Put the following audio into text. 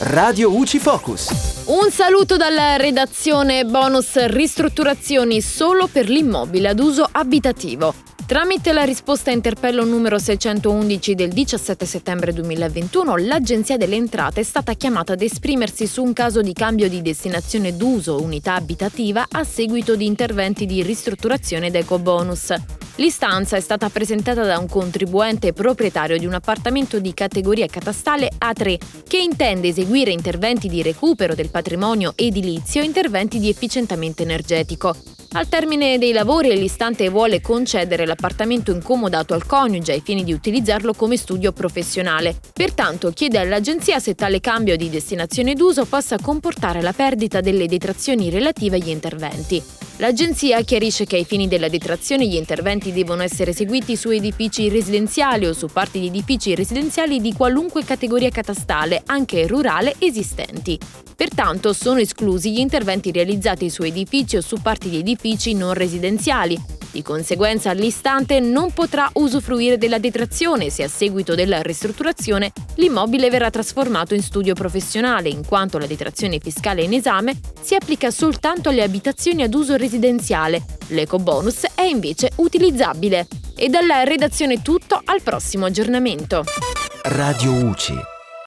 Radio UCI Focus. Un saluto dalla redazione bonus ristrutturazioni solo per l'immobile ad uso abitativo. Tramite la risposta a interpello numero 611 del 17 settembre 2021, l'Agenzia delle Entrate è stata chiamata ad esprimersi su un caso di cambio di destinazione d'uso unità abitativa a seguito di interventi di ristrutturazione d'ecobonus. L'istanza è stata presentata da un contribuente proprietario di un appartamento di categoria catastale A3 che intende eseguire interventi di recupero del patrimonio edilizio e interventi di efficientamento energetico. Al termine dei lavori l'istante vuole concedere l'appartamento incomodato al coniuge ai fini di utilizzarlo come studio professionale. Pertanto chiede all'agenzia se tale cambio di destinazione d'uso possa comportare la perdita delle detrazioni relative agli interventi. L'agenzia chiarisce che ai fini della detrazione gli interventi devono essere eseguiti su edifici residenziali o su parti di edifici residenziali di qualunque categoria catastale, anche rurale, esistenti. Pertanto sono esclusi gli interventi realizzati su edifici o su parti di edifici non residenziali, di conseguenza all'istante non potrà usufruire della detrazione se a seguito della ristrutturazione l'immobile verrà trasformato in studio professionale, in quanto la detrazione fiscale in esame si applica soltanto alle abitazioni ad uso residenziale. L'ecobonus è invece utilizzabile. E dalla redazione tutto al prossimo aggiornamento. Radio UCI.